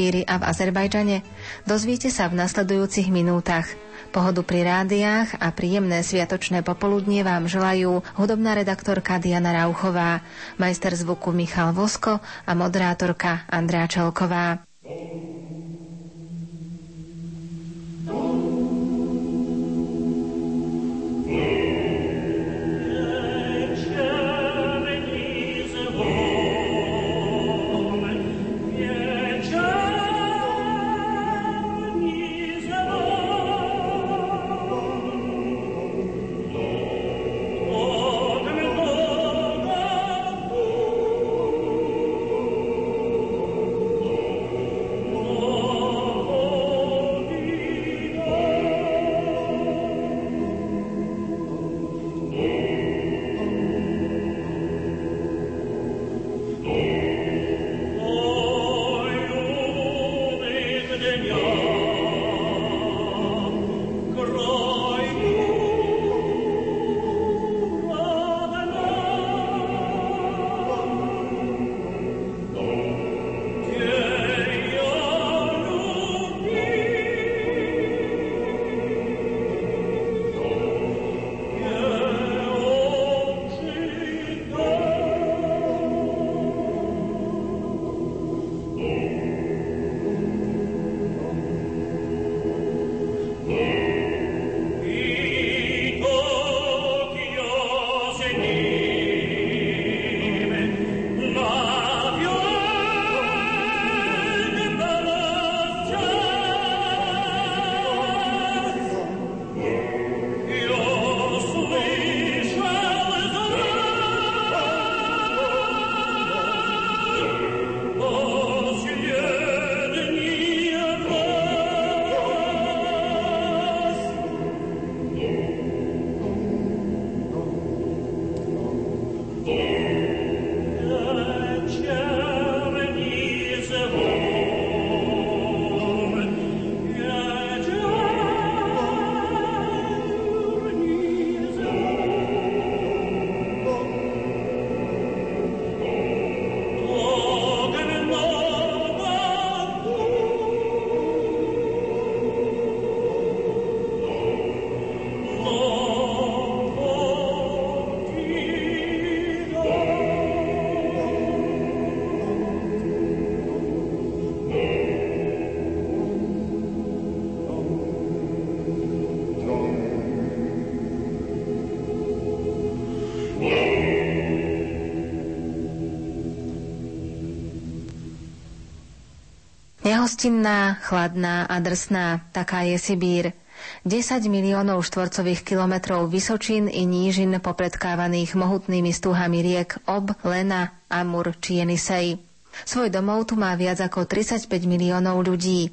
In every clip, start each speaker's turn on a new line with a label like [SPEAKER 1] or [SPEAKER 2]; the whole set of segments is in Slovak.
[SPEAKER 1] Sibíri a v Azerbajdžane? Dozviete sa v nasledujúcich minútach. Pohodu pri rádiách a príjemné sviatočné popoludnie vám želajú hudobná redaktorka Diana Rauchová, majster zvuku Michal Vosko a moderátorka Andrea Čelková. Nehostinná, chladná a drsná, taká je Sibír. 10 miliónov štvorcových kilometrov vysočín i nížin popredkávaných mohutnými stúhami riek Ob, Lena, Amur či Jenisej. Svoj domov tu má viac ako 35 miliónov ľudí.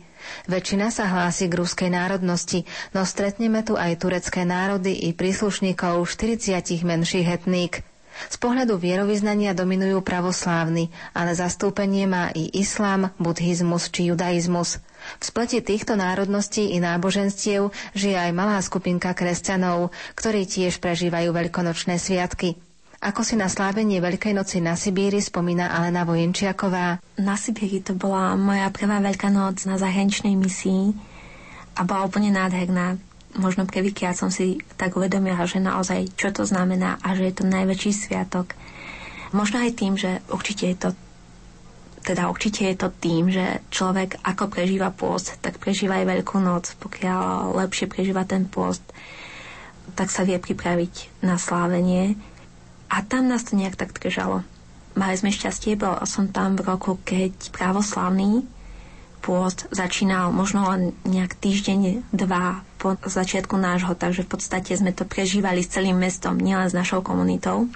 [SPEAKER 1] Väčšina sa hlási k ruskej národnosti, no stretneme tu aj turecké národy i príslušníkov 40 menších etník. Z pohľadu vierovýznania dominujú pravoslávny, ale zastúpenie má i islám, buddhizmus či judaizmus. V spleti týchto národností i náboženstiev žije aj malá skupinka kresťanov, ktorí tiež prežívajú veľkonočné sviatky. Ako si na slávenie Veľkej noci na Sibíri spomína Alena Vojenčiaková.
[SPEAKER 2] Na Sibíri to bola moja prvá Veľká noc na zahraničnej misii a bola úplne nádherná možno prvýkrát som si tak uvedomila, že naozaj čo to znamená a že je to najväčší sviatok. Možno aj tým, že určite je to teda určite je to tým, že človek ako prežíva pôst, tak prežíva aj veľkú noc. Pokiaľ lepšie prežíva ten pôst, tak sa vie pripraviť na slávenie. A tam nás to nejak tak držalo. Mali sme šťastie, bol som tam v roku, keď pravoslavný pôst začínal možno len nejak týždeň, dva po začiatku nášho, takže v podstate sme to prežívali s celým mestom, nielen s našou komunitou,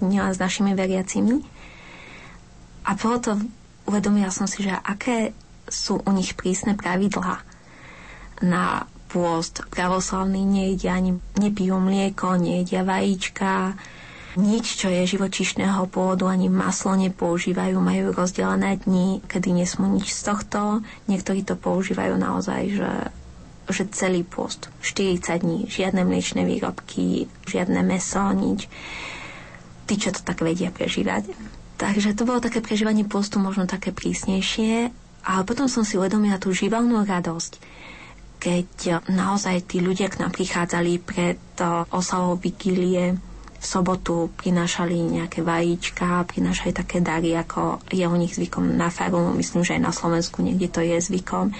[SPEAKER 2] nielen s našimi veriacimi. A bolo to, uvedomila som si, že aké sú u nich prísne pravidlá na pôst. Pravoslavní nejedia ani, nepijú mlieko, nejedia vajíčka, nič, čo je živočišného pôvodu, ani maslo nepoužívajú, majú rozdelené dni, kedy nesmú nič z tohto. Niektorí to používajú naozaj, že že celý post, 40 dní, žiadne mliečne výrobky, žiadne meso, nič. Tí, čo to tak vedia prežívať. Takže to bolo také prežívanie postu možno také prísnejšie, Ale potom som si uvedomila tú živelnú radosť, keď naozaj tí ľudia k nám prichádzali pred oslavou vigílie v sobotu prinášali nejaké vajíčka, prinášali také dary, ako je u nich zvykom na faru, myslím, že aj na Slovensku niekde to je zvykom.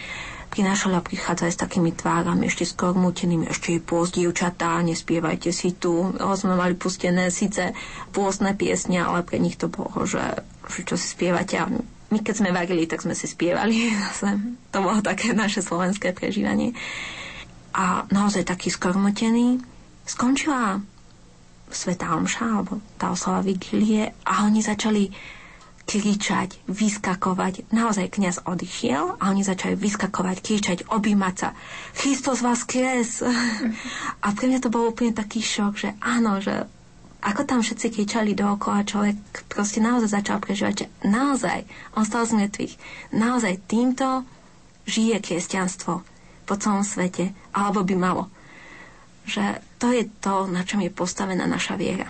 [SPEAKER 2] Prinášali a prichádzajú s takými tvárami, ešte skormutenými, ešte je pôst, dievčatá, nespievajte si tu. Sme mali pustené síce pôstne piesne, ale pre nich to bolo, že, čo si spievate. A my keď sme varili, tak sme si spievali. to bolo také naše slovenské prežívanie. A naozaj taký skormotený. Skončila Sveta Omša, alebo tá oslava Vigílie a oni začali kričať, vyskakovať. Naozaj kniaz odišiel a oni začali vyskakovať, kričať, objímať sa. Christos vás kres! A pre mňa to bol úplne taký šok, že áno, že ako tam všetci kričali dookola, človek proste naozaj začal prežívať, že naozaj, on stal z mŕtvych. Naozaj týmto žije kresťanstvo po celom svete, alebo by malo že to je to, na čom je postavená naša viera.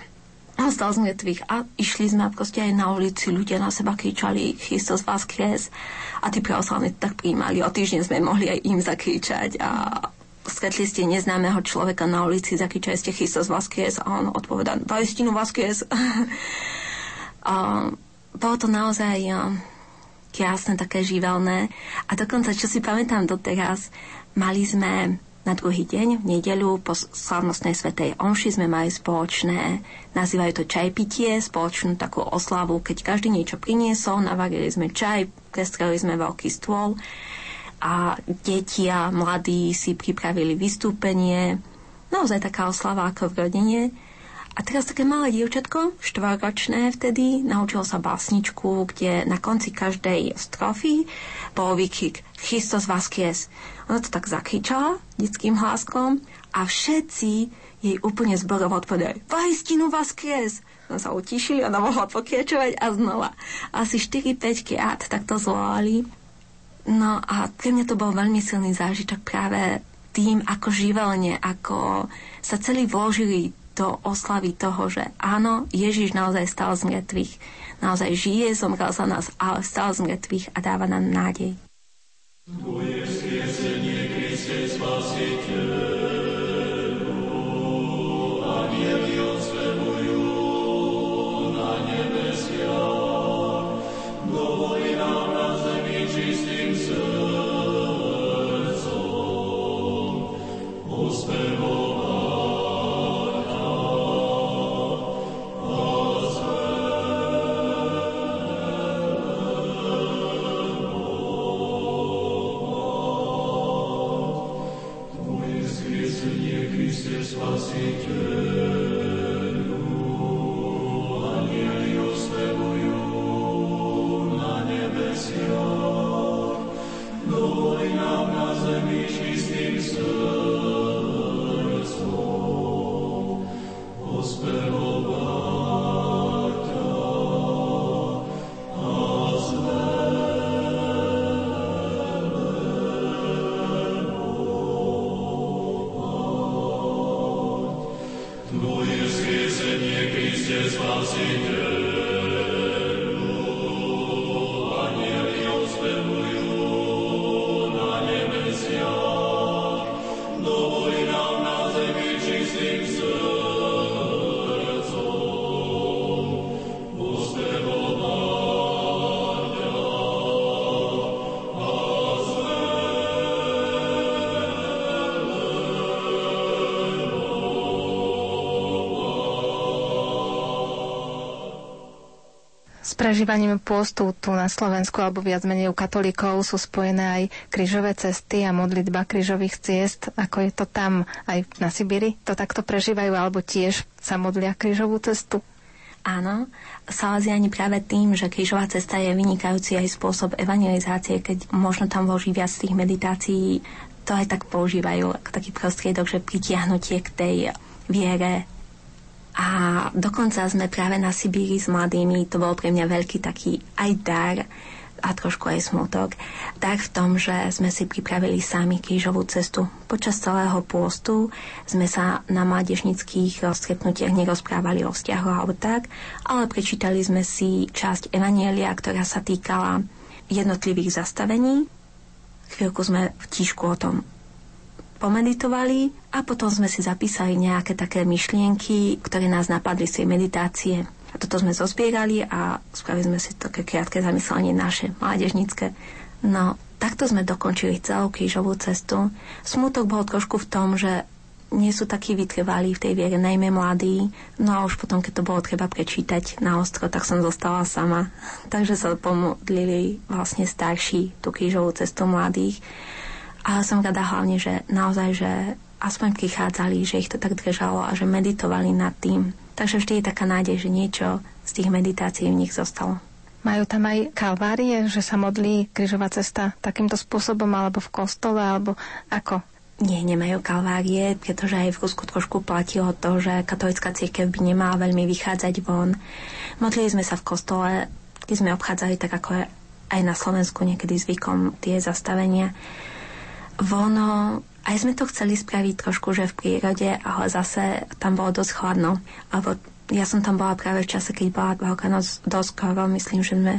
[SPEAKER 2] A stal z mŕtvych a išli sme proste aj na ulici, ľudia na seba kričali Christos vás kres a tí pravoslavní tak príjmali. O týždeň sme mohli aj im zakričať a stretli ste neznámeho človeka na ulici, zakričali ste Christos kres a on odpovedal Vajstinu vás kres. a bolo to naozaj krásne, také živelné. A dokonca, čo si pamätám doteraz, mali sme na druhý deň, v nedeľu, po slavnostnej svetej omši sme mali spoločné, nazývajú to čajpitie, spoločnú takú oslavu, keď každý niečo priniesol, navarili sme čaj, prestreli sme veľký stôl a deti a mladí si pripravili vystúpenie. Naozaj taká oslava ako v rodine. A teraz také malé dievčatko, štvorročné vtedy, naučilo sa básničku, kde na konci každej strofy bol výkrik Christos Vasquez. Ona to tak zakričala detským hláskom a všetci jej úplne zborovo odpovedali Vajstinu Vasquez. No sa utišili, ona mohla pokračovať a znova. Asi 4-5 krát takto zvolali. No a pre mňa to bol veľmi silný zážitok práve tým, ako živelne, ako sa celý vložili do oslavy toho, že áno, Ježiš naozaj stal z mŕtvych. Naozaj žije, zomrel za nás, ale stal z mŕtvych a dáva nám nádej. Tvoje
[SPEAKER 1] prežívaním pôstu tu na Slovensku alebo viac menej u katolíkov sú spojené aj krížové cesty a modlitba krížových ciest. Ako je to tam aj na Sibiri? To takto prežívajú alebo tiež sa modlia krížovú cestu?
[SPEAKER 2] Áno, Salaziani práve tým, že krížová cesta je vynikajúci aj spôsob evangelizácie, keď možno tam vloží viac tých meditácií, to aj tak používajú ako taký prostriedok, že pritiahnutie k tej viere a dokonca sme práve na Sibíri s mladými, to bol pre mňa veľký taký aj dar a trošku aj smutok. Tak v tom, že sme si pripravili sami krížovú cestu. Počas celého pôstu sme sa na mládežnických stretnutiach nerozprávali o vzťahu alebo tak, ale prečítali sme si časť Evanielia, ktorá sa týkala jednotlivých zastavení. Chvíľku sme v tíšku o tom pomeditovali a potom sme si zapísali nejaké také myšlienky, ktoré nás napadli z tej meditácie. A toto sme zozbierali a spravili sme si také krátke zamyslenie naše, mládežnícke. No, takto sme dokončili celú krížovú cestu. Smutok bol trošku v tom, že nie sú takí vytrvalí v tej viere, najmä mladí. No a už potom, keď to bolo treba prečítať na ostro, tak som zostala sama. Takže sa pomodlili vlastne starší tú krížovú cestu mladých. A som rada hlavne, že naozaj, že aspoň prichádzali, že ich to tak držalo a že meditovali nad tým. Takže vždy je taká nádej, že niečo z tých meditácií v nich zostalo.
[SPEAKER 1] Majú tam aj kalvárie, že sa modlí križová cesta takýmto spôsobom, alebo v kostole, alebo ako?
[SPEAKER 2] Nie, nemajú kalvárie, pretože aj v Rusku trošku platilo to, že katolická církev by nemala veľmi vychádzať von. Modlili sme sa v kostole, keď sme obchádzali tak ako aj na Slovensku niekedy zvykom tie zastavenia. Vono, aj sme to chceli spraviť trošku, že v prírode, ale zase tam bolo dosť chladno. Alebo ja som tam bola práve v čase, keď bola Veľká noc dosť skoro, myslím, že sme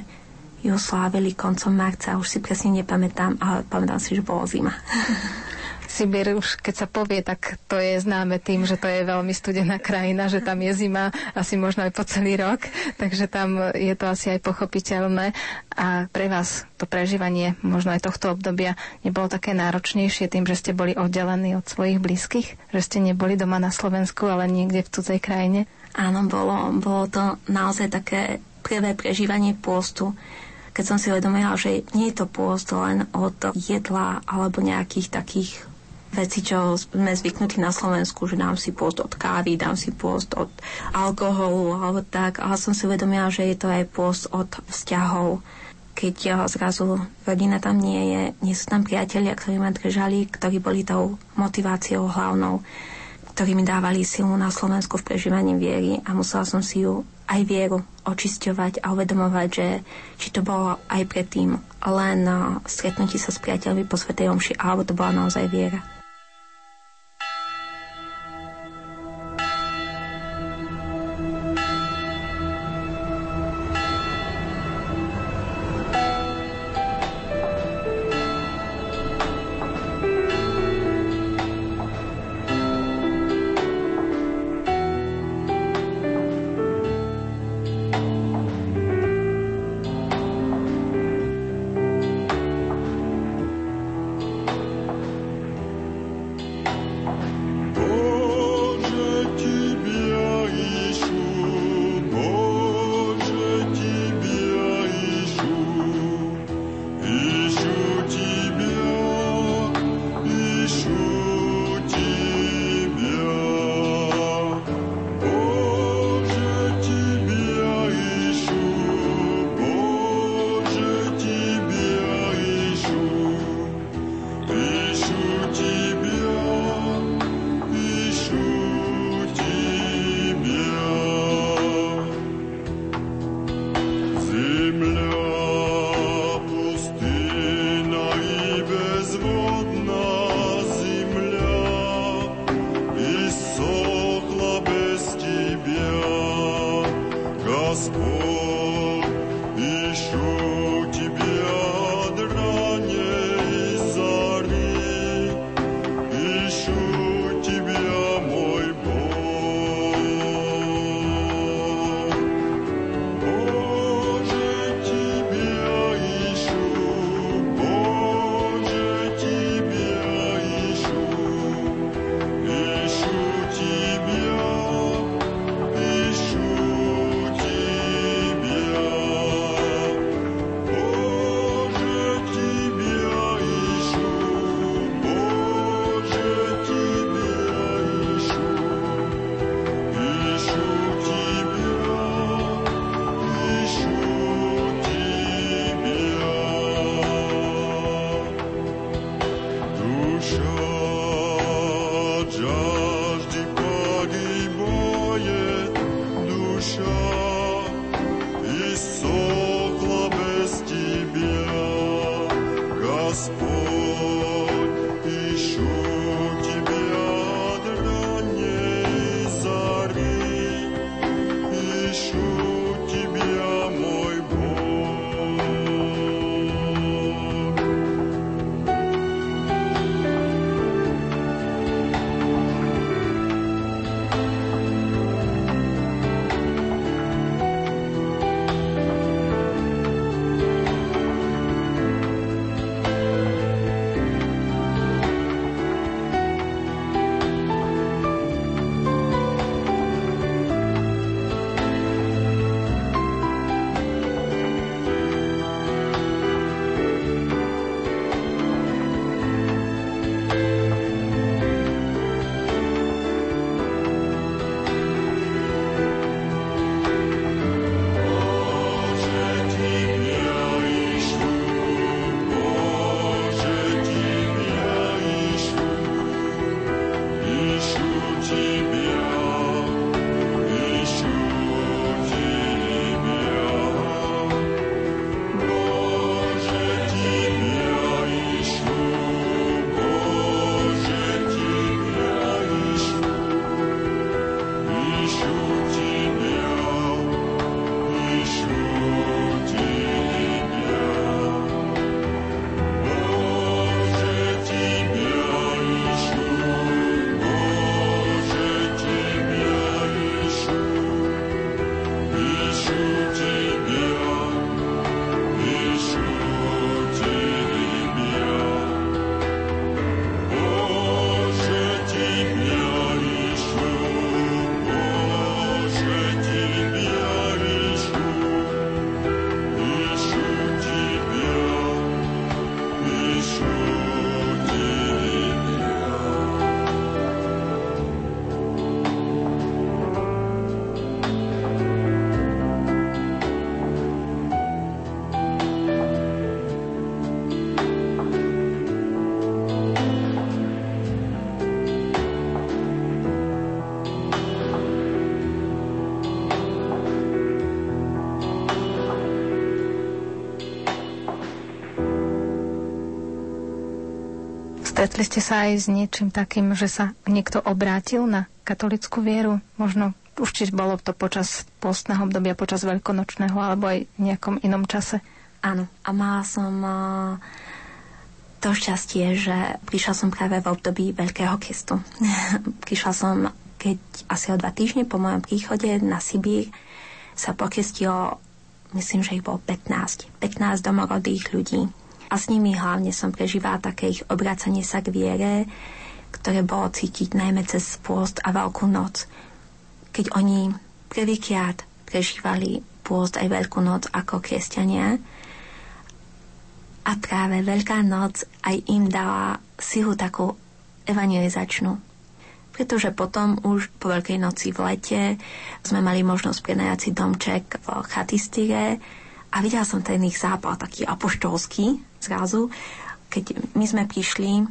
[SPEAKER 2] ju slávili koncom marca, už si presne nepamätám, ale pamätám si, že bolo zima.
[SPEAKER 1] Sibír už keď sa povie, tak to je známe tým, že to je veľmi studená krajina, že tam je zima asi možno aj po celý rok, takže tam je to asi aj pochopiteľné. A pre vás to prežívanie možno aj tohto obdobia nebolo také náročnejšie tým, že ste boli oddelení od svojich blízkych, že ste neboli doma na Slovensku, ale niekde v cudzej krajine?
[SPEAKER 2] Áno, bolo, bolo to naozaj také prvé prežívanie pôstu keď som si uvedomila, že nie je to pôst len od jedla alebo nejakých takých veci, čo sme zvyknutí na Slovensku, že dám si pôst od kávy, dám si pôst od alkoholu alebo tak, ale som si uvedomila, že je to aj pôst od vzťahov keď zrazu rodina tam nie je, nie sú tam priatelia, ktorí ma držali, ktorí boli tou motiváciou hlavnou, ktorí mi dávali silu na Slovensku v prežívaní viery a musela som si ju aj vieru očisťovať a uvedomovať, že či to bolo aj predtým len stretnutí sa s priateľmi po Svetej Omši, alebo to bola naozaj viera.
[SPEAKER 1] Stretli ste sa aj s niečím takým, že sa niekto obrátil na katolickú vieru? Možno už či bolo to počas postného obdobia, počas veľkonočného alebo aj v nejakom inom čase?
[SPEAKER 2] Áno. A mala som to šťastie, že prišla som práve v období Veľkého kestu. prišla som, keď asi o dva týždne po mojom príchode na Sibír sa pokestilo, myslím, že ich bolo 15. 15 domorodých ľudí. A s nimi hlavne som prežívala také ich obracanie sa k viere, ktoré bolo cítiť najmä cez pôst a Veľkú noc keď oni prvýkrát prežívali pôst aj Veľkú noc ako kresťania. A práve Veľká noc aj im dala silu takú evangelizačnú. Pretože potom už po Veľkej noci v lete sme mali možnosť prenajať si domček v chatistire a videla som ten ich zápal taký apoštolský zrazu, keď my sme prišli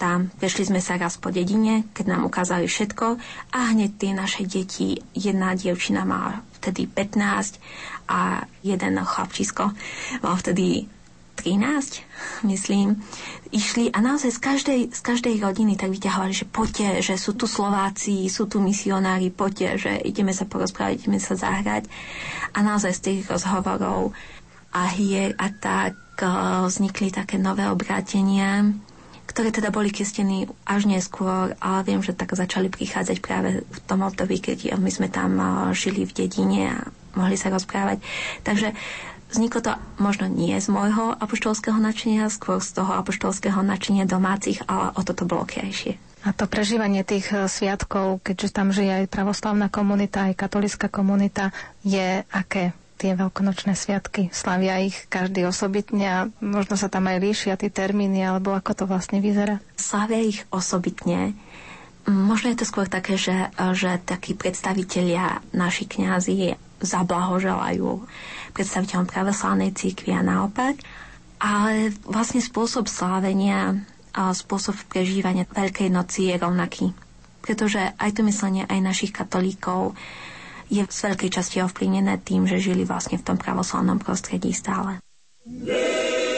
[SPEAKER 2] tam. Vešli sme sa raz po dedine, keď nám ukázali všetko a hneď tie naše deti, jedna dievčina má vtedy 15 a jeden chlapčisko mal vtedy 13, myslím, išli a naozaj z každej, z každej rodiny tak vyťahovali, že poďte, že sú tu Slováci, sú tu misionári, poďte, že ideme sa porozprávať, ideme sa zahrať. A naozaj z tých rozhovorov a hier a tak eh, vznikli také nové obrátenia ktoré teda boli kestení až neskôr, ale viem, že tak začali prichádzať práve v tom období, keď my sme tam žili v dedine a mohli sa rozprávať. Takže vzniklo to možno nie z môjho apoštolského načenia, skôr z toho apoštolského načenia domácich, ale o toto bolo krajšie.
[SPEAKER 1] A to prežívanie tých e, sviatkov, keďže tam žije aj pravoslavná komunita, aj katolická komunita, je aké? tie veľkonočné sviatky? Slavia ich každý osobitne a možno sa tam aj líšia tie termíny, alebo ako to vlastne vyzerá?
[SPEAKER 2] Slavia ich osobitne. Možno je to skôr také, že, že takí predstavitelia, naši kňazi zablahoželajú predstaviteľom pravoslavnej církvy a naopak. Ale vlastne spôsob slávenia a spôsob prežívania Veľkej noci je rovnaký. Pretože aj to myslenie aj našich katolíkov je z veľkej časti ovplyvnené tým, že žili vlastne v tom pravoslavnom prostredí stále. Yeah.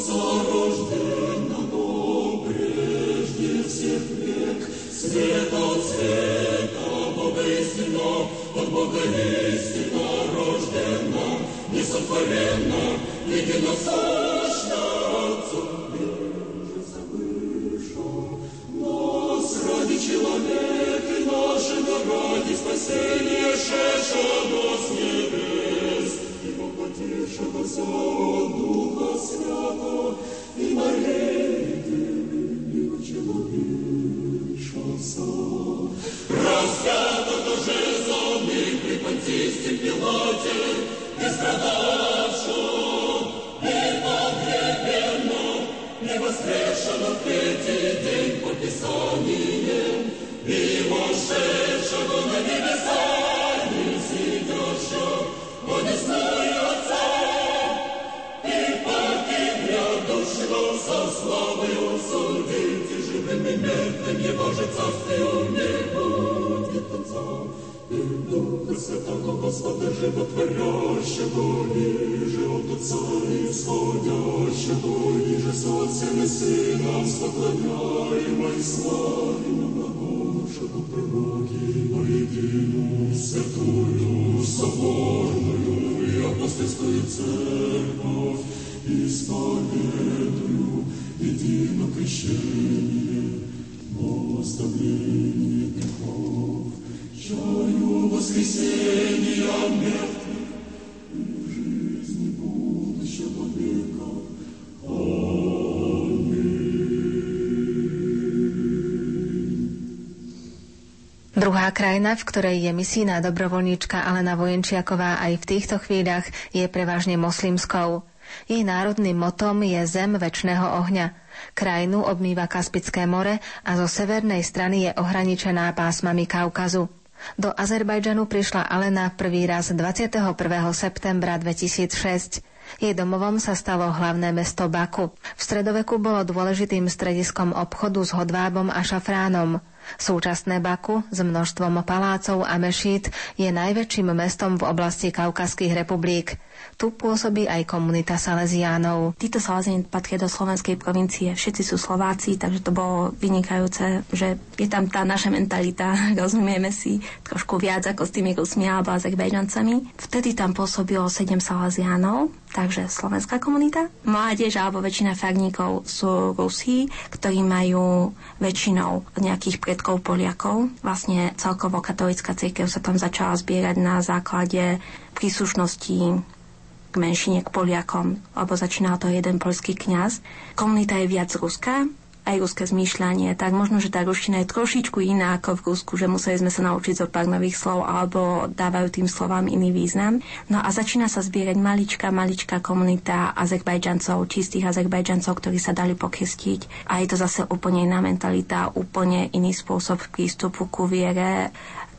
[SPEAKER 3] Отца рожденного прежде всех век, свет от света, Бога истина, от Бога истина рождена, несотворенна, единосущна So. Мертвыми, Боже царствию не будет конца. И Духа Святого Господа Животворящего, ниже от Отца исходящего, ниже со Отцем и Сыном склоняемо и славимо Божьего пророки, во единую святую соборную и апостольскую церковь, исповедую едино оставление грехов, чаю воскресения мертвых и в жизни будущего века.
[SPEAKER 1] Druhá krajina, v ktorej je misijná dobrovoľníčka Alena Vojenčiaková aj v týchto chvíľach, je prevažne moslimskou. Jej národným motom je Zem väčšného ohňa. Krajinu obmýva Kaspické more a zo severnej strany je ohraničená pásmami Kaukazu. Do Azerbajdžanu prišla Alena prvý raz 21. septembra 2006. Jej domovom sa stalo hlavné mesto Baku. V stredoveku bolo dôležitým strediskom obchodu s hodvábom a šafránom. Súčasné Baku s množstvom palácov a mešít je najväčším mestom v oblasti Kaukaských republik. Tu pôsobí aj komunita Salesiánov.
[SPEAKER 2] Títo Salesiani patria do slovenskej provincie. Všetci sú Slováci, takže to bolo vynikajúce, že je tam tá naša mentalita, rozumieme si trošku viac ako s tými Rusmi alebo Azerbejdžancami. Vtedy tam pôsobilo 7 Salesiánov, takže slovenská komunita. Mládež alebo väčšina farníkov sú Rusi, ktorí majú väčšinou nejakých predkov Poliakov. Vlastne celkovo katolická cirkev sa tam začala zbierať na základe príslušnosti k menšine, k Poliakom, lebo začínal to jeden polský kňaz. Komunita je viac ruská, aj ruské zmýšľanie, tak možno, že tá ruština je trošičku iná ako v Rusku, že museli sme sa naučiť zo pár nových slov alebo dávajú tým slovám iný význam. No a začína sa zbierať maličká, maličká komunita Azerbajdžancov, čistých Azerbajdžancov, ktorí sa dali pokrstiť. A je to zase úplne iná mentalita, úplne iný spôsob prístupu ku viere,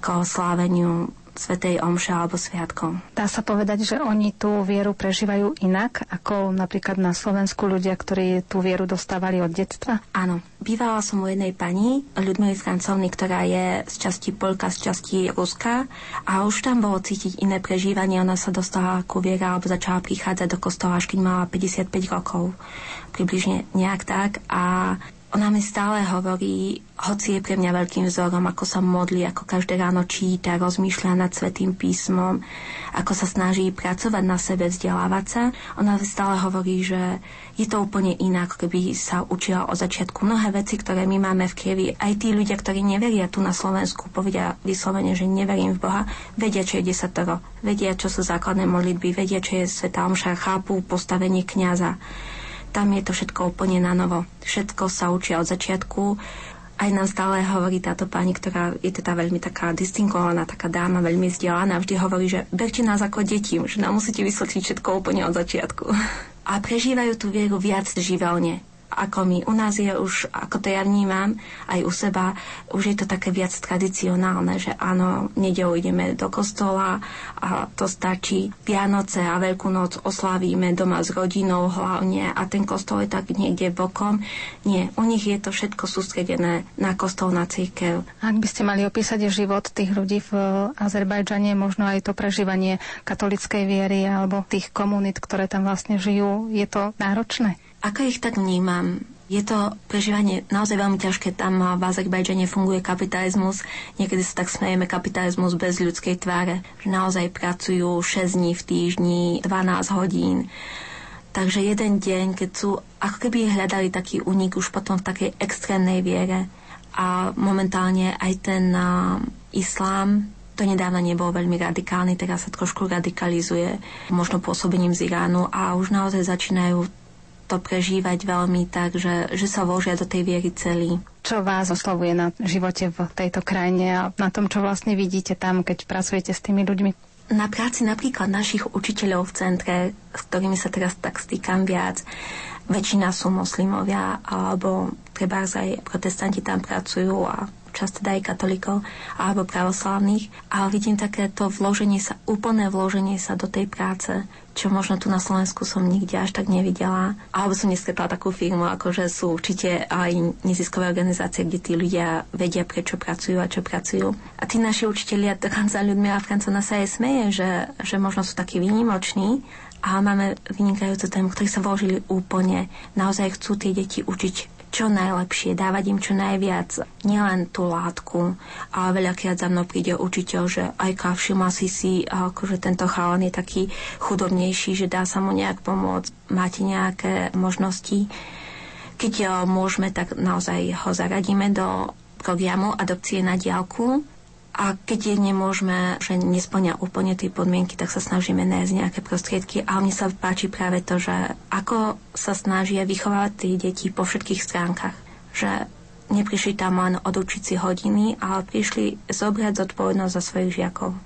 [SPEAKER 2] k sláveniu Svetej Omše alebo Sviatkom.
[SPEAKER 4] Dá sa povedať, že oni tú vieru prežívajú inak ako napríklad na Slovensku ľudia, ktorí tú vieru dostávali od detstva?
[SPEAKER 2] Áno. Bývala som u jednej pani, Ľudmily Francovny, ktorá je z časti Polka, z časti Ruska a už tam bolo cítiť iné prežívanie. Ona sa dostala ku viere alebo začala prichádzať do kostola, až keď mala 55 rokov. Približne nejak tak. A ona mi stále hovorí, hoci je pre mňa veľkým vzorom, ako sa modlí, ako každé ráno číta, rozmýšľa nad Svetým písmom, ako sa snaží pracovať na sebe, vzdelávať sa. Ona stále hovorí, že je to úplne ako keby sa učila o začiatku. Mnohé veci, ktoré my máme v krievi, aj tí ľudia, ktorí neveria tu na Slovensku, povedia vyslovene, že neverím v Boha, vedia, čo je desatoro, vedia, čo sú základné modlitby, vedia, čo je Svetá Omša, chápu postavenie kniaza tam je to všetko úplne na novo. Všetko sa učia od začiatku. Aj nám stále hovorí táto pani, ktorá je teda veľmi taká distingovaná, taká dáma, veľmi vzdelaná, vždy hovorí, že berte nás ako deti, že nám musíte vysvetliť všetko úplne od začiatku. A prežívajú tú vieru viac živelne ako my. U nás je už, ako to ja vnímam, aj u seba, už je to také viac tradicionálne, že áno, nedelu ideme do kostola a to stačí. Vianoce a Veľkú noc oslavíme doma s rodinou hlavne a ten kostol je tak niekde bokom. Nie, u nich je to všetko sústredené na kostol, na církev.
[SPEAKER 4] Ak by ste mali opísať život tých ľudí v Azerbajdžane, možno aj to prežívanie katolickej viery alebo tých komunít, ktoré tam vlastne žijú, je to náročné?
[SPEAKER 2] Ako ich tak vnímam? Je to prežívanie naozaj veľmi ťažké. Tam v Azerbajdžane funguje kapitalizmus. Niekedy sa tak smejeme kapitalizmus bez ľudskej tváre. Naozaj pracujú 6 dní v týždni, 12 hodín. Takže jeden deň, keď sú ako keby hľadali taký únik už potom v takej extrémnej viere. A momentálne aj ten uh, islám, to nedávno nebol veľmi radikálny, teraz sa trošku radikalizuje, možno pôsobením z Iránu a už naozaj začínajú to prežívať veľmi tak, že, že sa vložia do tej viery celý.
[SPEAKER 4] Čo vás oslovuje na živote v tejto krajine a na tom, čo vlastne vidíte tam, keď pracujete s tými ľuďmi?
[SPEAKER 2] Na práci napríklad našich učiteľov v centre, s ktorými sa teraz tak stýkam viac, väčšina sú moslimovia, alebo treba aj protestanti tam pracujú a čas teda aj katolíkov alebo pravoslávnych, ale vidím takéto vloženie sa, úplné vloženie sa do tej práce, čo možno tu na Slovensku som nikde až tak nevidela. Alebo som nestretla takú firmu, ako že sú určite aj neziskové organizácie, kde tí ľudia vedia, prečo pracujú a čo pracujú. A tí naši učiteľia, dokonca ľuďmi a Francona sa aj smeje, že, že možno sú takí výnimoční, a máme vynikajúce tému, ktorí sa vložili úplne. Naozaj chcú tie deti učiť čo najlepšie, dávať im čo najviac, nielen tú látku, ale veľakrát za mnou príde učiteľ, že aj všimla si si, akože tento chalan je taký chudobnejší, že dá sa mu nejak pomôcť, máte nejaké možnosti. Keď môžeme, tak naozaj ho zaradíme do programu adopcie na diálku a keď je nemôžeme, že nesplňa úplne tie podmienky, tak sa snažíme nájsť nejaké prostriedky. A mne sa páči práve to, že ako sa snažia vychovávať tie deti po všetkých stránkach. Že neprišli tam len odučiť si hodiny, ale prišli zobrať zodpovednosť za svojich žiakov.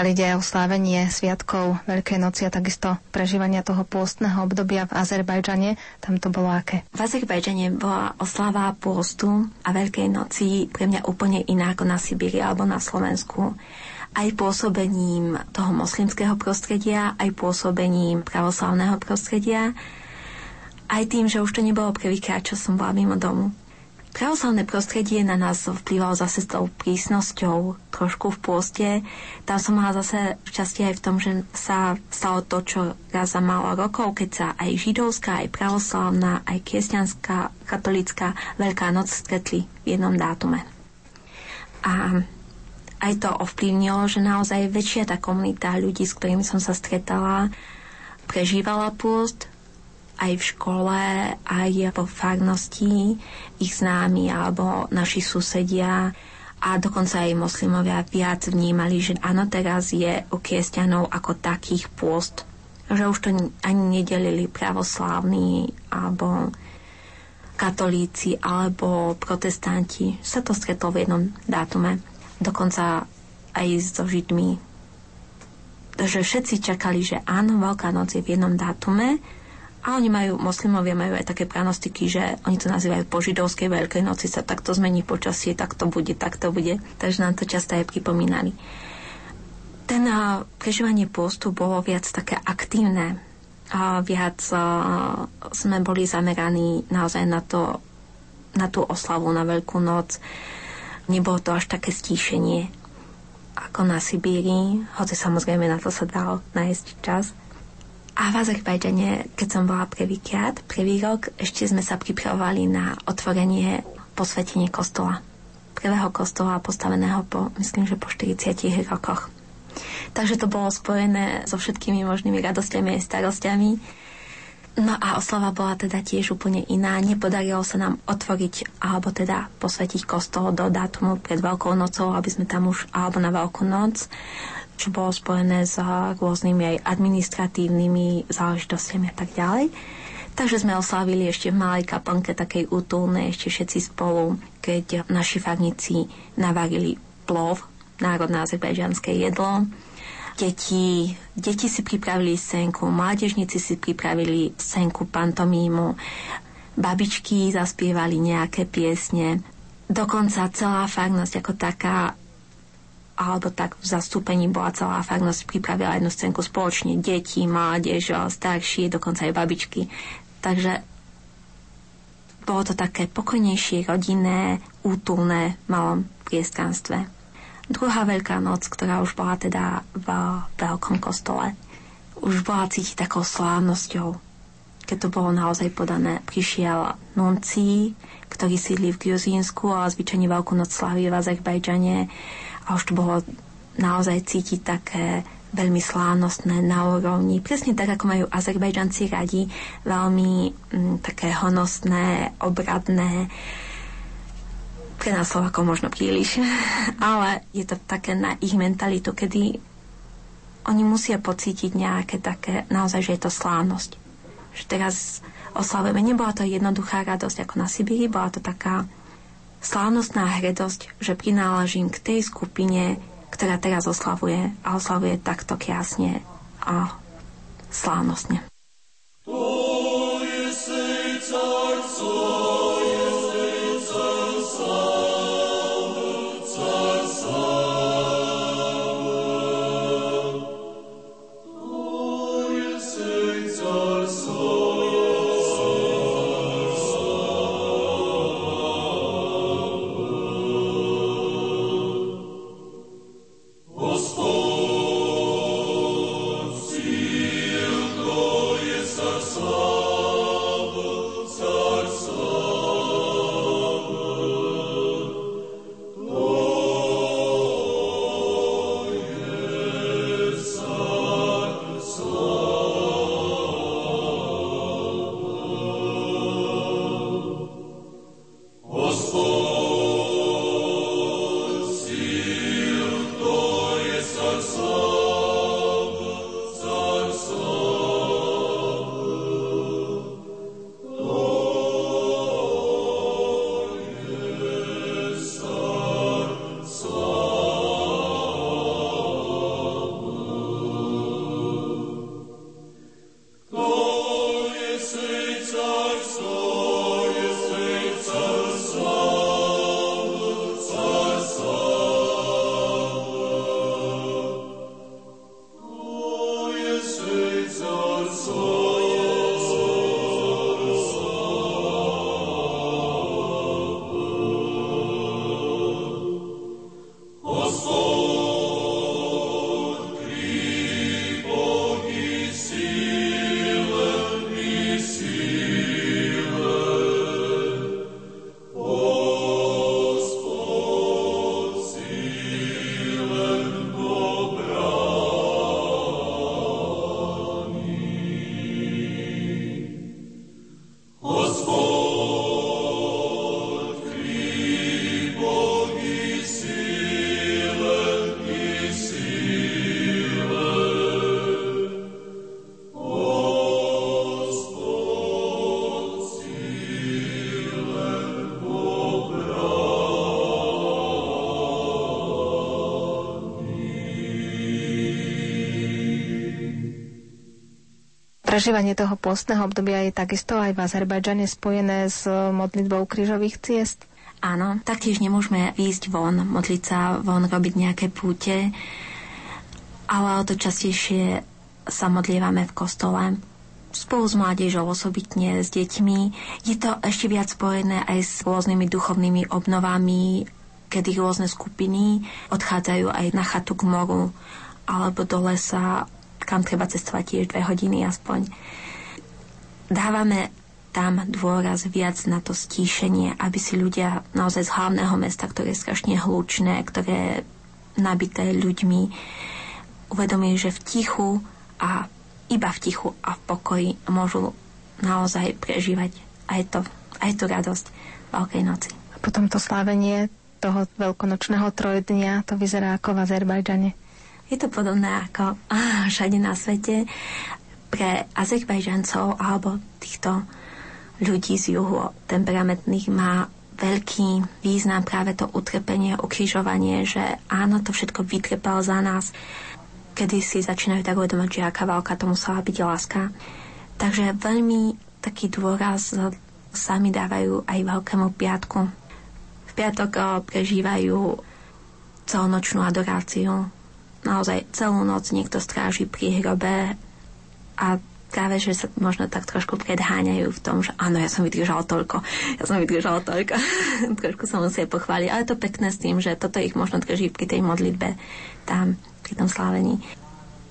[SPEAKER 4] Pokiaľ ide o slávenie sviatkov Veľkej noci a takisto prežívania toho pôstneho obdobia v Azerbajdžane, tam to bolo aké?
[SPEAKER 2] V Azerbajdžane bola oslava pôstu a Veľkej noci pre mňa úplne iná ako na Sibíri alebo na Slovensku aj pôsobením toho moslimského prostredia, aj pôsobením pravoslavného prostredia, aj tým, že už to nebolo prvýkrát, čo som bola mimo domu. Pravoslavné prostredie na nás vplyvalo zase s tou prísnosťou trošku v pôste. Tam som mala zase šťastie aj v tom, že sa stalo to, čo raz za málo rokov, keď sa aj židovská, aj pravoslavná, aj kresťanská, katolická Veľká noc stretli v jednom dátume. A aj to ovplyvnilo, že naozaj väčšia tá komunita ľudí, s ktorými som sa stretala, prežívala pôst, aj v škole, aj po farnosti, ich známi alebo naši susedia a dokonca aj moslimovia viac vnímali, že áno, teraz je u kresťanov ako takých pôst, že už to ani nedelili pravoslávni alebo katolíci alebo protestanti. Sa to stretlo v jednom dátume. Dokonca aj so Židmi. Takže všetci čakali, že áno, Veľká noc je v jednom dátume a oni majú, moslimovia majú aj také pranostiky, že oni to nazývajú po židovskej veľkej noci sa takto zmení počasie, tak to bude, tak to bude. Takže nám to často aj pripomínali. Ten prežívanie postu bolo viac také aktívne. A viac a, sme boli zameraní naozaj na, to, na tú oslavu na Veľkú noc. Nebolo to až také stíšenie. ako na Sibíri, hoci samozrejme na to sa dal nájsť čas. A v Azerbajdžane, keď som bola prvýkrát, prvý rok, ešte sme sa pripravovali na otvorenie posvetenie kostola. Prvého kostola postaveného po, myslím, že po 40 rokoch. Takže to bolo spojené so všetkými možnými radosťami a starostiami. No a oslava bola teda tiež úplne iná. Nepodarilo sa nám otvoriť alebo teda posvetiť kostol do dátumu pred Veľkou nocou, aby sme tam už, alebo na Veľkú noc, čo bolo spojené s rôznymi aj administratívnymi záležitostiami a tak ďalej. Takže sme oslavili ešte v malej kaplnke takej útulnej, ešte všetci spolu, keď naši farníci navarili plov, národné azerbajdžanské jedlo. Deti, deti si pripravili senku, mládežníci si pripravili senku pantomímu, babičky zaspievali nejaké piesne. Dokonca celá farnosť ako taká alebo tak v zastúpení bola celá farnosť, pripravila jednu scénku spoločne, deti, mládež, starší, dokonca aj babičky. Takže bolo to také pokojnejšie, rodinné, útulné v malom priestranstve. Druhá veľká noc, ktorá už bola teda v veľkom kostole, už bola cítiť takou slávnosťou. Keď to bolo naozaj podané, prišiel nuncí, ktorý sídli v Gruzínsku a zvyčajne veľkú noc slaví v Azerbajdžane a už to bolo naozaj cítiť také veľmi slávnostné na úrovni, presne tak, ako majú Azerbajdžanci radi, veľmi m, mm, také honosné, obradné, pre nás Slovákov možno príliš, ale je to také na ich mentalitu, kedy oni musia pocítiť nejaké také, naozaj, že je to slávnosť. Že teraz oslavujeme. Nebola to jednoduchá radosť ako na Sibíri, bola to taká slávnostná hredosť, že prináležím k tej skupine, ktorá teraz oslavuje a oslavuje takto krásne a slávnostne.
[SPEAKER 3] Oh,
[SPEAKER 4] Prežívanie toho postného obdobia je takisto aj v Azerbajdžane spojené s modlitbou krížových ciest?
[SPEAKER 2] Áno, taktiež nemôžeme ísť von, modliť sa von, robiť nejaké púte, ale o to častejšie sa modlievame v kostole spolu s mládežou, osobitne s deťmi. Je to ešte viac spojené aj s rôznymi duchovnými obnovami, kedy rôzne skupiny odchádzajú aj na chatu k moru alebo do lesa, kam treba cestovať tiež dve hodiny aspoň. Dávame tam dôraz viac na to stíšenie, aby si ľudia naozaj z hlavného mesta, ktoré je strašne hlučné, ktoré je nabité ľuďmi, uvedomili, že v tichu a iba v tichu a v pokoji môžu naozaj prežívať aj, to, aj tú radosť Veľkej noci.
[SPEAKER 4] A potom to slávenie toho veľkonočného trojdnia, to vyzerá ako v Azerbajdžane.
[SPEAKER 2] Je to podobné ako všade na svete. Pre Azerbajdžancov alebo týchto ľudí z juhu temperamentných má veľký význam práve to utrpenie, ukrižovanie, že áno, to všetko vytrpel za nás. Kedy si začínajú tak uvedomať, že aká válka to musela byť láska. Takže veľmi taký dôraz sami dávajú aj Veľkému piatku. V piatok prežívajú celonočnú adoráciu. Naozaj celú noc niekto stráži pri hrobe a práve, že sa možno tak trošku predháňajú v tom, že áno, ja som vydržal toľko, ja som vydržal toľko. trošku sa musia pochváliť. Ale to pekné s tým, že toto ich možno drží pri tej modlitbe tam, pri tom slávení.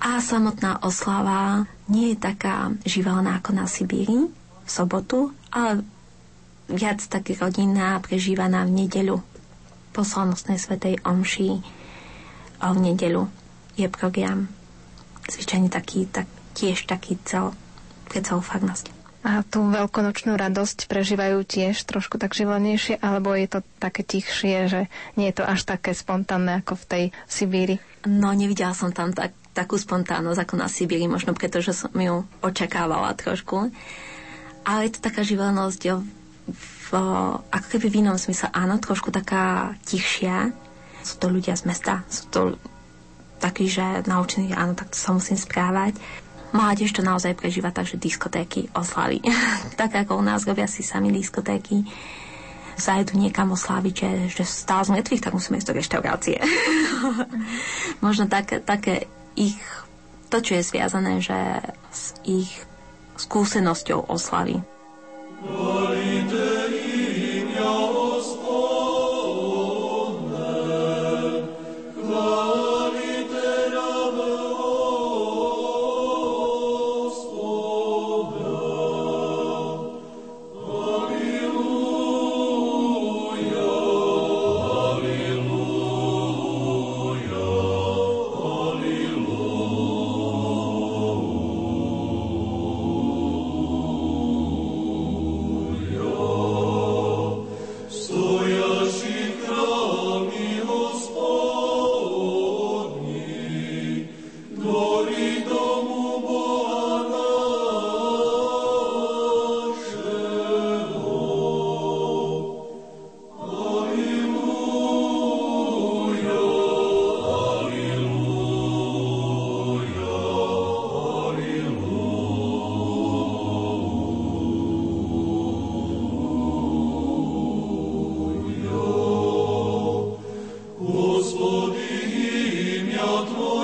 [SPEAKER 2] A samotná oslava nie je taká živelná ako na Sibíri v sobotu, ale viac taký rodinná, prežívaná v nedeľu po slavnostnej svetej omši v nedeľu je program zvyčajne taký, tak, tiež taký cel, pre celú farnosť.
[SPEAKER 4] A tú veľkonočnú radosť prežívajú tiež trošku tak živelnejšie, alebo je to také tichšie, že nie je to až také spontánne ako v tej Sibíri?
[SPEAKER 2] No, nevidela som tam tak, takú spontánnosť ako na Sibíri, možno preto, že som ju očakávala trošku. Ale je to taká živelnosť v, v, ako keby v inom smysle, áno, trošku taká tichšia. Sú to ľudia z mesta, sú to takí, že naučení, áno, tak sa musím správať Mládež to naozaj prežíva tak, že diskotéky oslavy. tak ako u nás robia si sami diskotéky zajdu niekam osláviť, že, že stál z mŕtvych, tak musíme ísť do reštaurácie. Možno také, také ich, to, čo je zviazané, že s ich skúsenosťou oslavy. Господи, имя Твое.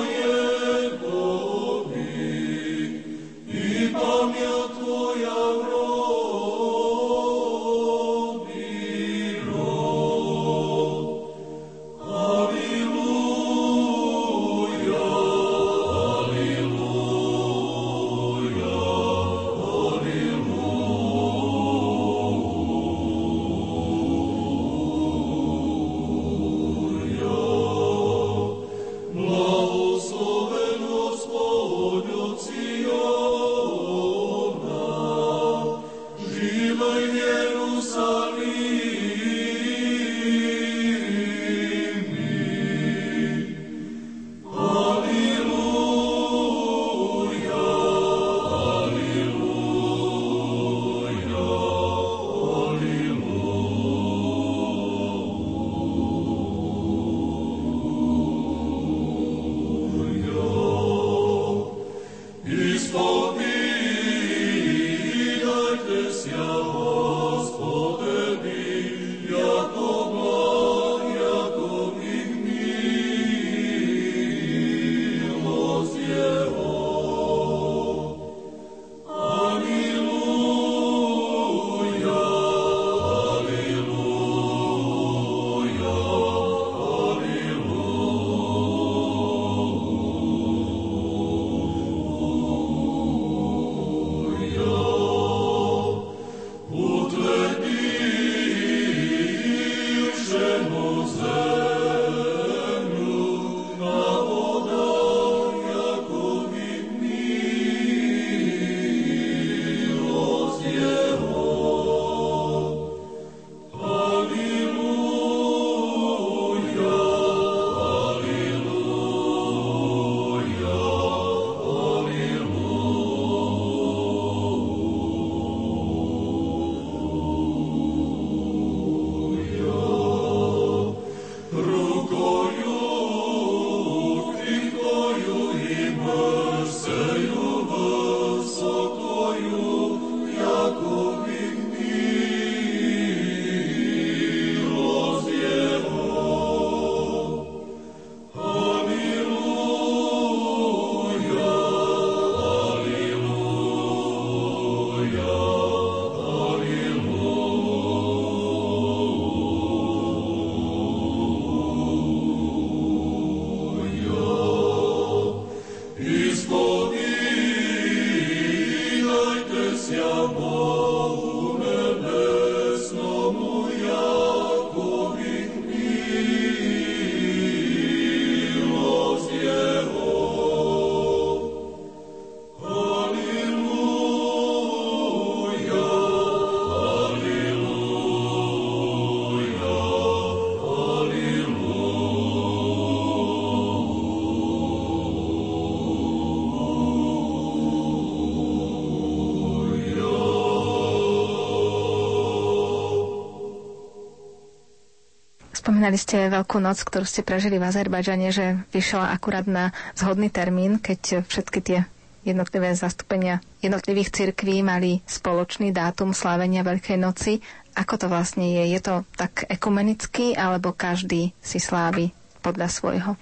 [SPEAKER 4] Spomínali ste Veľkú noc, ktorú ste prežili v Azerbajdžane, že vyšla akurát na zhodný termín, keď všetky tie jednotlivé zastúpenia jednotlivých cirkví mali spoločný dátum slávenia Veľkej noci. Ako to vlastne je? Je to tak ekumenicky, alebo každý si slávi podľa svojho?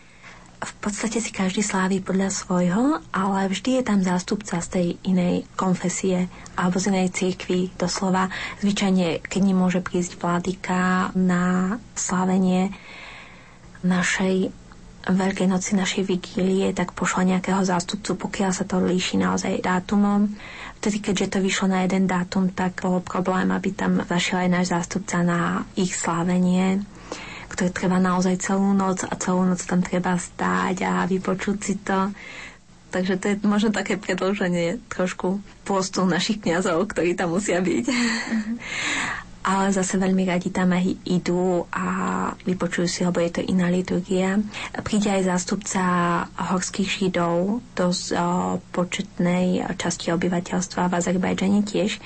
[SPEAKER 2] V podstate si každý sláví podľa svojho, ale vždy je tam zástupca z tej inej konfesie alebo z inej cirkvi doslova. Zvyčajne, keď nemôže prísť vládika na slávenie našej Veľkej noci našej vigílie, tak pošla nejakého zástupcu, pokiaľ sa to líši naozaj dátumom. Vtedy, keďže to vyšlo na jeden dátum, tak bol problém, aby tam zašiel aj náš zástupca na ich slávenie ktoré trvá naozaj celú noc a celú noc tam treba stáť a vypočuť si to. Takže to je možno také predlženie trošku postu našich kniazov, ktorí tam musia byť. Mm-hmm. Ale zase veľmi radi tam aj idú a vypočujú si, lebo je to iná liturgia. Príde aj zástupca horských židov, dosť o, početnej časti obyvateľstva v Azerbajdžane tiež.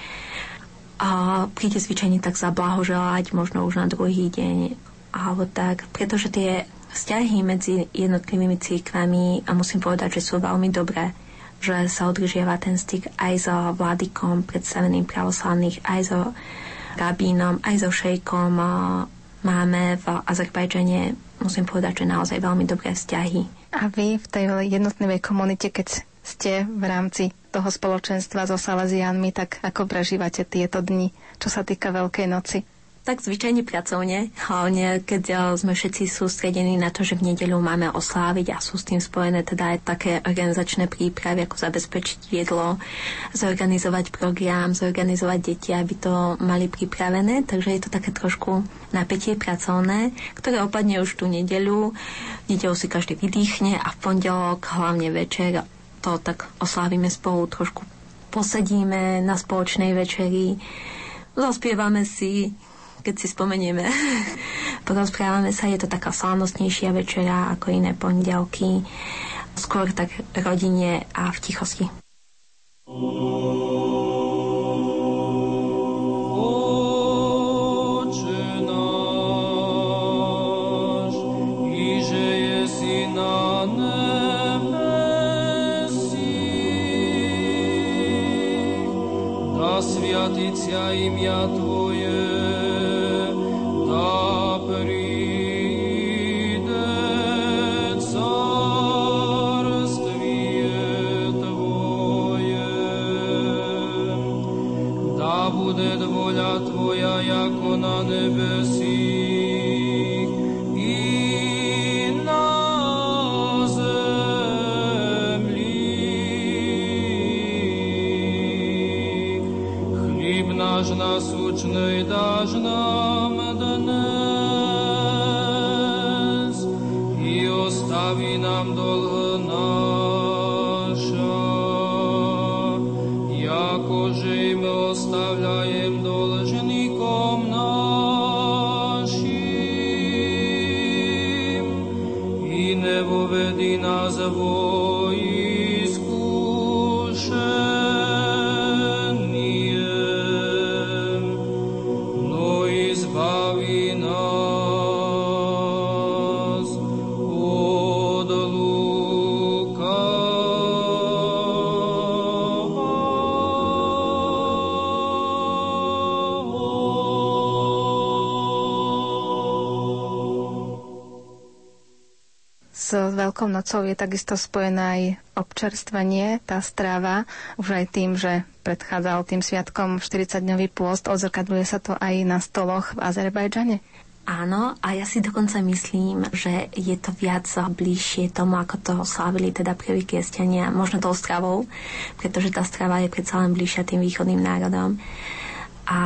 [SPEAKER 2] A príde zvyčajne tak zablahoželať, možno už na druhý deň alebo tak, pretože tie vzťahy medzi jednotlivými církvami a musím povedať, že sú veľmi dobré že sa udržiava ten styk aj so vládikom predstaveným pravoslavných, aj so rabínom, aj so šejkom. Máme v Azerbajdžane, musím povedať, že naozaj veľmi dobré vzťahy.
[SPEAKER 4] A vy v tej jednotnej komunite, keď ste v rámci toho spoločenstva so Salesianmi, tak ako prežívate tieto dni, čo sa týka Veľkej noci?
[SPEAKER 2] Tak zvyčajne pracovne, hlavne keď eh, sme všetci sústredení na to, že v nedeľu máme osláviť a sú s tým spojené teda aj také organizačné prípravy, ako zabezpečiť jedlo, zorganizovať program, zorganizovať deti, aby to mali pripravené, takže je to také trošku napätie pracovné, ktoré opadne už tú nedeľu. Nedeľu si každý vydýchne a v pondelok, hlavne večer, to tak oslávime spolu trošku posedíme na spoločnej večeri, zaspievame si, keď si spomenieme. Porozprávame sa, je to taká slávnostnejšia večera ako iné pondelky. Skôr tak rodine a v tichosti.
[SPEAKER 3] Sviaticia imia Tvoje, Florida.
[SPEAKER 4] Veľkou nocou je takisto spojené aj občerstvenie, tá strava, už aj tým, že predchádzal tým sviatkom 40-dňový pôst, odzrkadluje sa to aj na stoloch v Azerbajdžane?
[SPEAKER 2] Áno, a ja si dokonca myslím, že je to viac bližšie tomu, ako to slávili teda prví kresťania, možno tou stravou, pretože tá strava je predsa len bližšia tým východným národom. A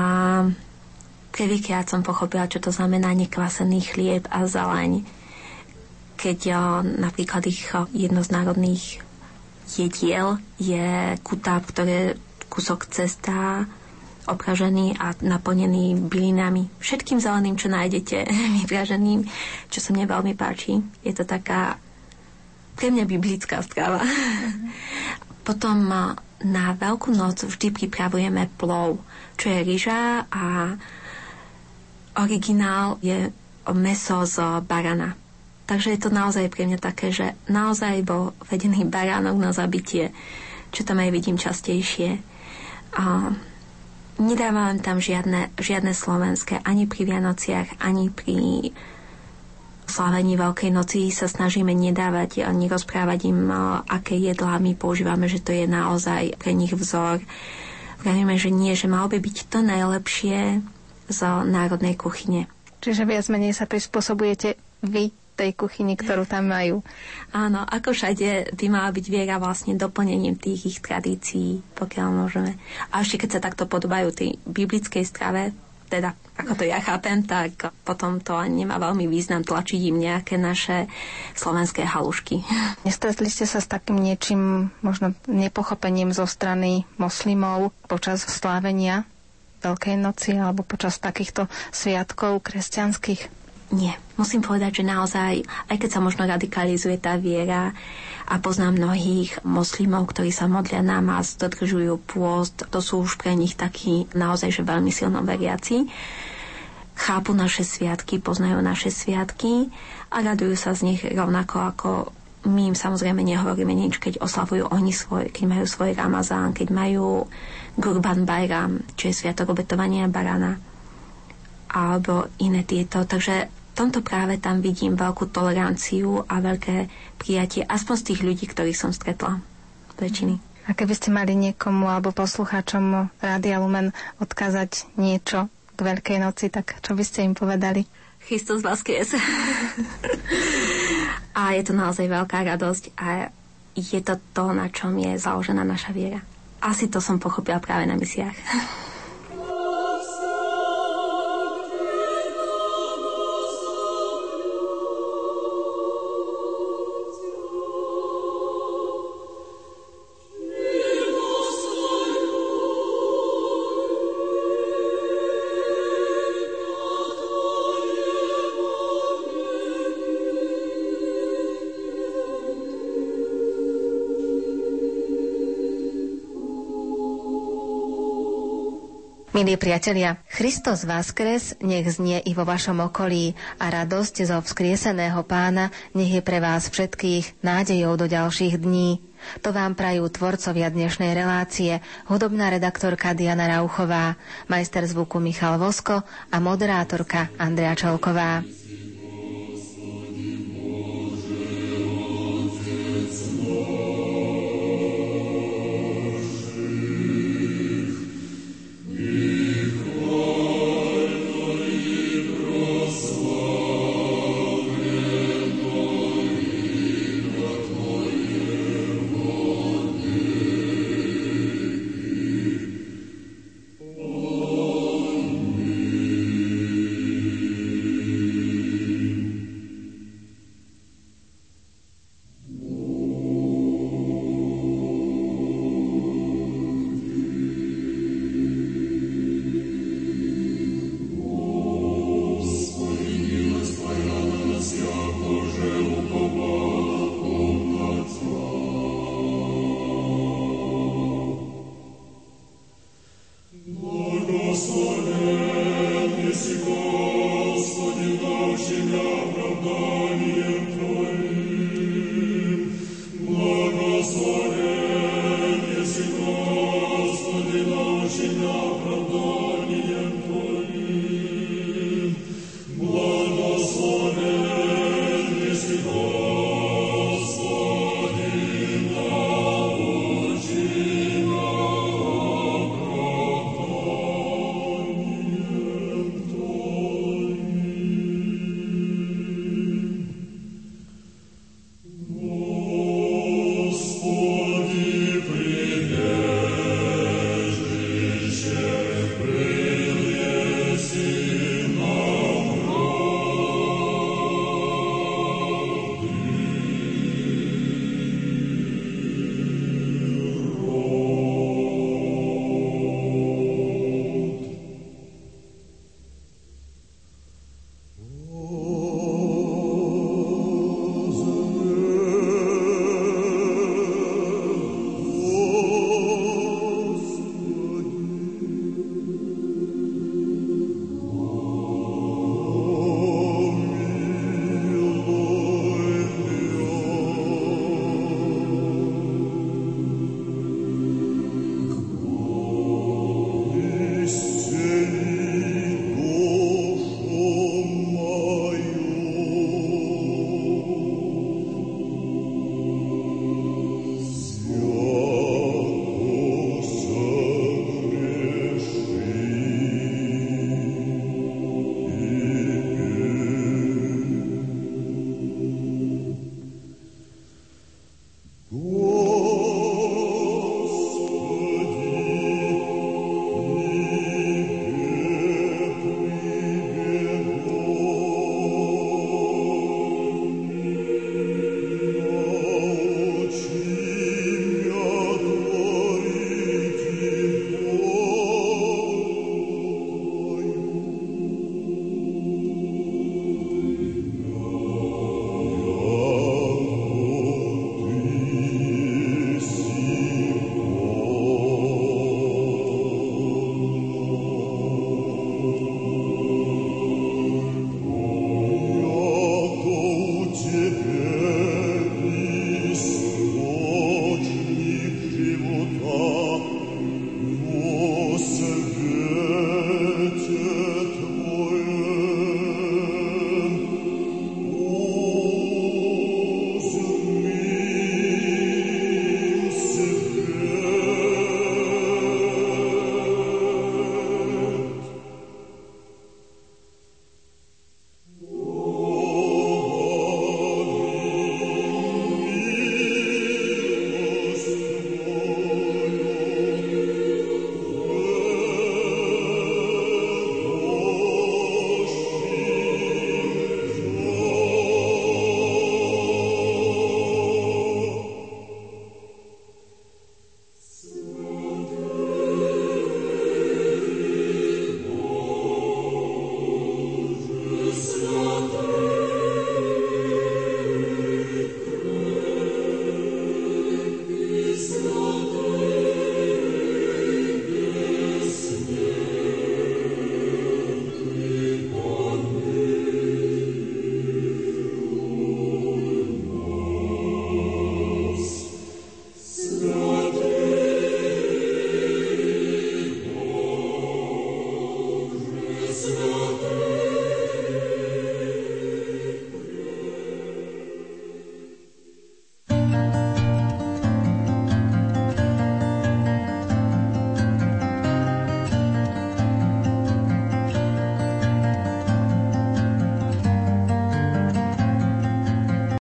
[SPEAKER 2] prvýkrát som pochopila, čo to znamená nekvasený chlieb a zeleň keď napríklad ich jedno z národných jediel je kutáb, ktoré kúsok cesta opražený a naplnený bylinami. Všetkým zeleným, čo nájdete, vypraženým, čo sa mne veľmi páči. Je to taká pre mňa biblická strava. Mm-hmm. Potom na Veľkú noc vždy pripravujeme plov, čo je ryža a originál je meso z barana. Takže je to naozaj pre mňa také, že naozaj bol vedený baránok na zabitie, čo tam aj vidím častejšie. A nedávam tam žiadne, žiadne slovenské ani pri Vianociach, ani pri slávení Veľkej noci sa snažíme nedávať, nerozprávať im, aké jedlá my používame, že to je naozaj pre nich vzor. Vravíme, že nie, že malo by byť to najlepšie z národnej kuchyne.
[SPEAKER 4] Čiže viac menej sa prispôsobujete vy tej kuchyni, ktorú tam majú.
[SPEAKER 2] Áno, ako všade by mala byť viera vlastne doplnením tých ich tradícií, pokiaľ môžeme. A ešte keď sa takto podobajú tej biblickej strave, teda ako to ja chápem, tak potom to ani nemá veľmi význam tlačiť im nejaké naše slovenské halušky.
[SPEAKER 4] Nestretli ste sa s takým niečím, možno nepochopením zo strany moslimov počas slávenia Veľkej noci alebo počas takýchto sviatkov kresťanských?
[SPEAKER 2] Nie. Musím povedať, že naozaj, aj keď sa možno radikalizuje tá viera a poznám mnohých moslimov, ktorí sa modlia namaz, dodržujú pôst, to sú už pre nich takí naozaj, že veľmi silno veriaci, chápu naše sviatky, poznajú naše sviatky a radujú sa z nich rovnako ako my im samozrejme nehovoríme nič, keď oslavujú oni svoj, keď majú svoj Ramazán, keď majú Gurban Bajram, čo je sviatok obetovania barana alebo iné tieto. Takže tomto práve tam vidím veľkú toleranciu a veľké prijatie, aspoň z tých ľudí, ktorých som stretla. Väčšiny.
[SPEAKER 4] A keby ste mali niekomu alebo poslucháčom Rádia Lumen odkázať niečo k Veľkej noci, tak čo by ste im povedali?
[SPEAKER 2] Christus Vasquez. a je to naozaj veľká radosť a je to to, na čom je založená naša viera. Asi to som pochopila práve na misiách.
[SPEAKER 1] Milí priatelia, Christos Vaskres nech znie i vo vašom okolí a radosť zo vzkrieseného pána nech je pre vás všetkých nádejou do ďalších dní. To vám prajú tvorcovia dnešnej relácie, hudobná redaktorka Diana Rauchová, majster zvuku Michal Vosko a moderátorka Andrea Čelková.